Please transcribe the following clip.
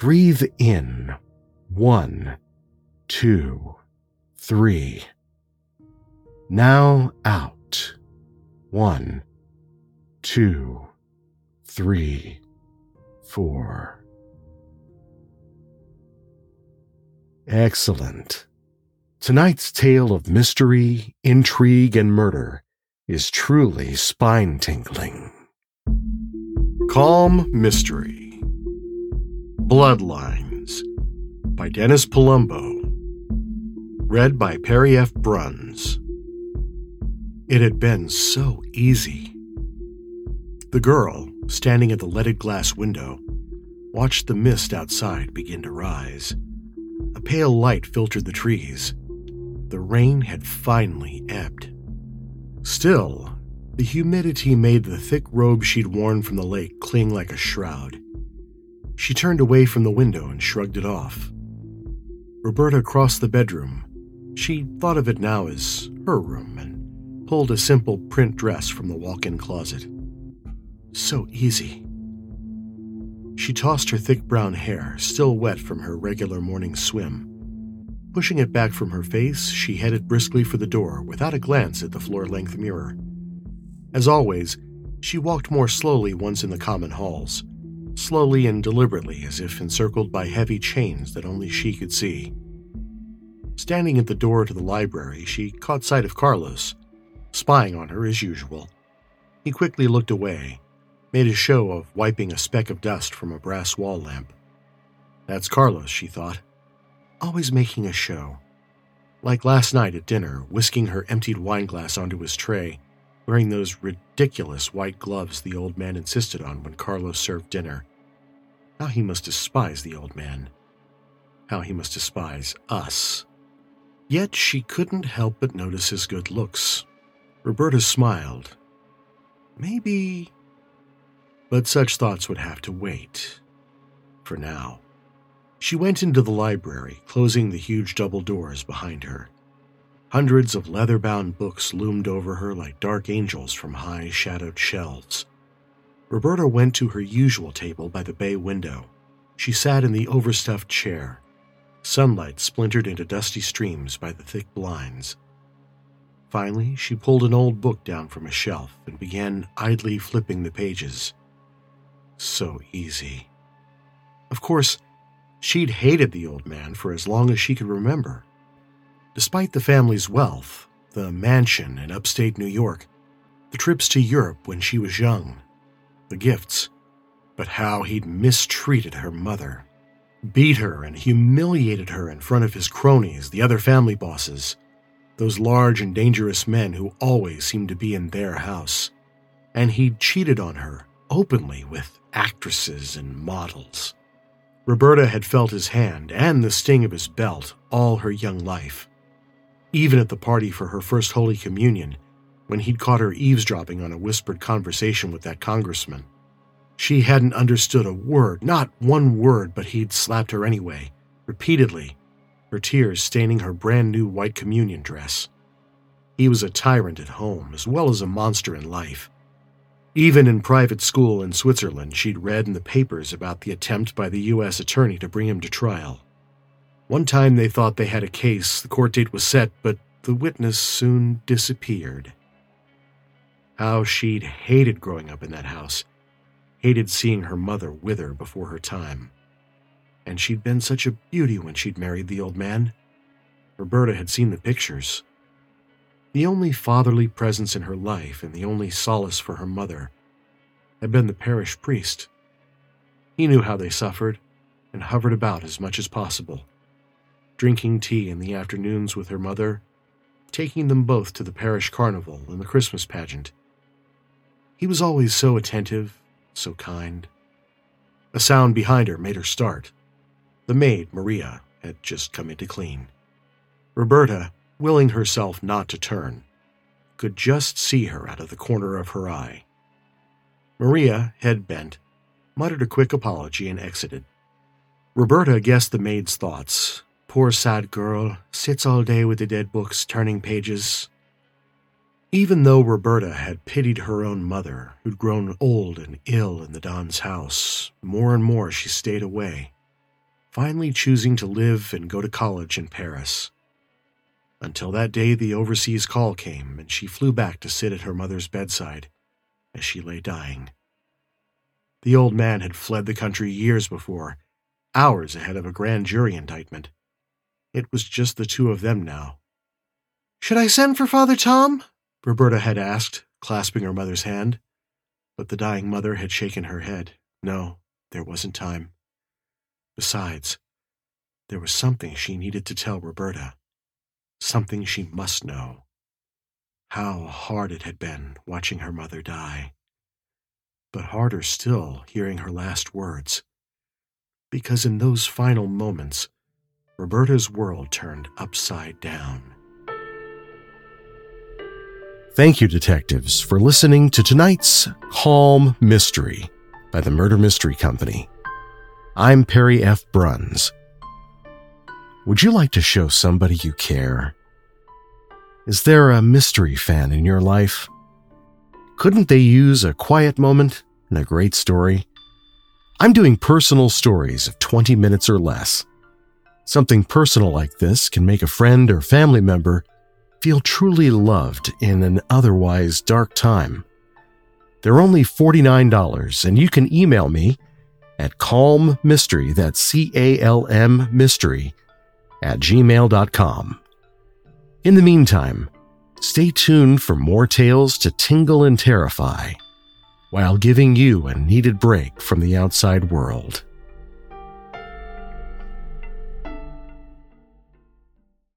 Breathe in. One, two, three. Now out. One, two, three, four. Excellent. Tonight's tale of mystery, intrigue, and murder is truly spine tingling. Calm Mystery Bloodlines by Dennis Palumbo. Read by Perry F. Bruns. It had been so easy. The girl, standing at the leaded glass window, watched the mist outside begin to rise. A pale light filtered the trees. The rain had finally ebbed. Still, the humidity made the thick robe she'd worn from the lake cling like a shroud. She turned away from the window and shrugged it off. Roberta crossed the bedroom. She thought of it now as her room and pulled a simple print dress from the walk in closet. So easy. She tossed her thick brown hair, still wet from her regular morning swim. Pushing it back from her face, she headed briskly for the door without a glance at the floor length mirror. As always, she walked more slowly once in the common halls slowly and deliberately as if encircled by heavy chains that only she could see. Standing at the door to the library, she caught sight of Carlos, spying on her as usual. He quickly looked away, made a show of wiping a speck of dust from a brass wall lamp. That's Carlos, she thought, always making a show. Like last night at dinner, whisking her emptied wineglass onto his tray, wearing those ridiculous white gloves the old man insisted on when Carlos served dinner. How he must despise the old man. How he must despise us. Yet she couldn't help but notice his good looks. Roberta smiled. Maybe. But such thoughts would have to wait. For now. She went into the library, closing the huge double doors behind her. Hundreds of leather bound books loomed over her like dark angels from high shadowed shelves. Roberta went to her usual table by the bay window. She sat in the overstuffed chair. Sunlight splintered into dusty streams by the thick blinds. Finally, she pulled an old book down from a shelf and began idly flipping the pages. So easy. Of course, she'd hated the old man for as long as she could remember. Despite the family's wealth, the mansion in upstate New York, the trips to Europe when she was young, the gifts, but how he'd mistreated her mother, beat her and humiliated her in front of his cronies, the other family bosses, those large and dangerous men who always seemed to be in their house. And he'd cheated on her openly with actresses and models. Roberta had felt his hand and the sting of his belt all her young life. Even at the party for her first Holy Communion, when he'd caught her eavesdropping on a whispered conversation with that congressman. She hadn't understood a word, not one word, but he'd slapped her anyway, repeatedly, her tears staining her brand new white communion dress. He was a tyrant at home as well as a monster in life. Even in private school in Switzerland, she'd read in the papers about the attempt by the U.S. attorney to bring him to trial. One time they thought they had a case, the court date was set, but the witness soon disappeared. How she'd hated growing up in that house, hated seeing her mother wither before her time. And she'd been such a beauty when she'd married the old man. Roberta had seen the pictures. The only fatherly presence in her life and the only solace for her mother had been the parish priest. He knew how they suffered and hovered about as much as possible drinking tea in the afternoons with her mother, taking them both to the parish carnival and the Christmas pageant. He was always so attentive, so kind. A sound behind her made her start. The maid, Maria, had just come in to clean. Roberta, willing herself not to turn, could just see her out of the corner of her eye. Maria, head bent, muttered a quick apology and exited. Roberta guessed the maid's thoughts Poor sad girl, sits all day with the dead books, turning pages. Even though Roberta had pitied her own mother, who'd grown old and ill in the Don's house, more and more she stayed away, finally choosing to live and go to college in Paris. Until that day the overseas call came and she flew back to sit at her mother's bedside as she lay dying. The old man had fled the country years before, hours ahead of a grand jury indictment. It was just the two of them now. Should I send for Father Tom? Roberta had asked, clasping her mother's hand. But the dying mother had shaken her head. No, there wasn't time. Besides, there was something she needed to tell Roberta. Something she must know. How hard it had been watching her mother die. But harder still hearing her last words. Because in those final moments, Roberta's world turned upside down. Thank you, detectives, for listening to tonight's Calm Mystery by the Murder Mystery Company. I'm Perry F. Bruns. Would you like to show somebody you care? Is there a mystery fan in your life? Couldn't they use a quiet moment and a great story? I'm doing personal stories of 20 minutes or less. Something personal like this can make a friend or family member feel truly loved in an otherwise dark time. They're only $49, and you can email me at calmmystery, that's C A L M mystery, at gmail.com. In the meantime, stay tuned for more tales to tingle and terrify while giving you a needed break from the outside world.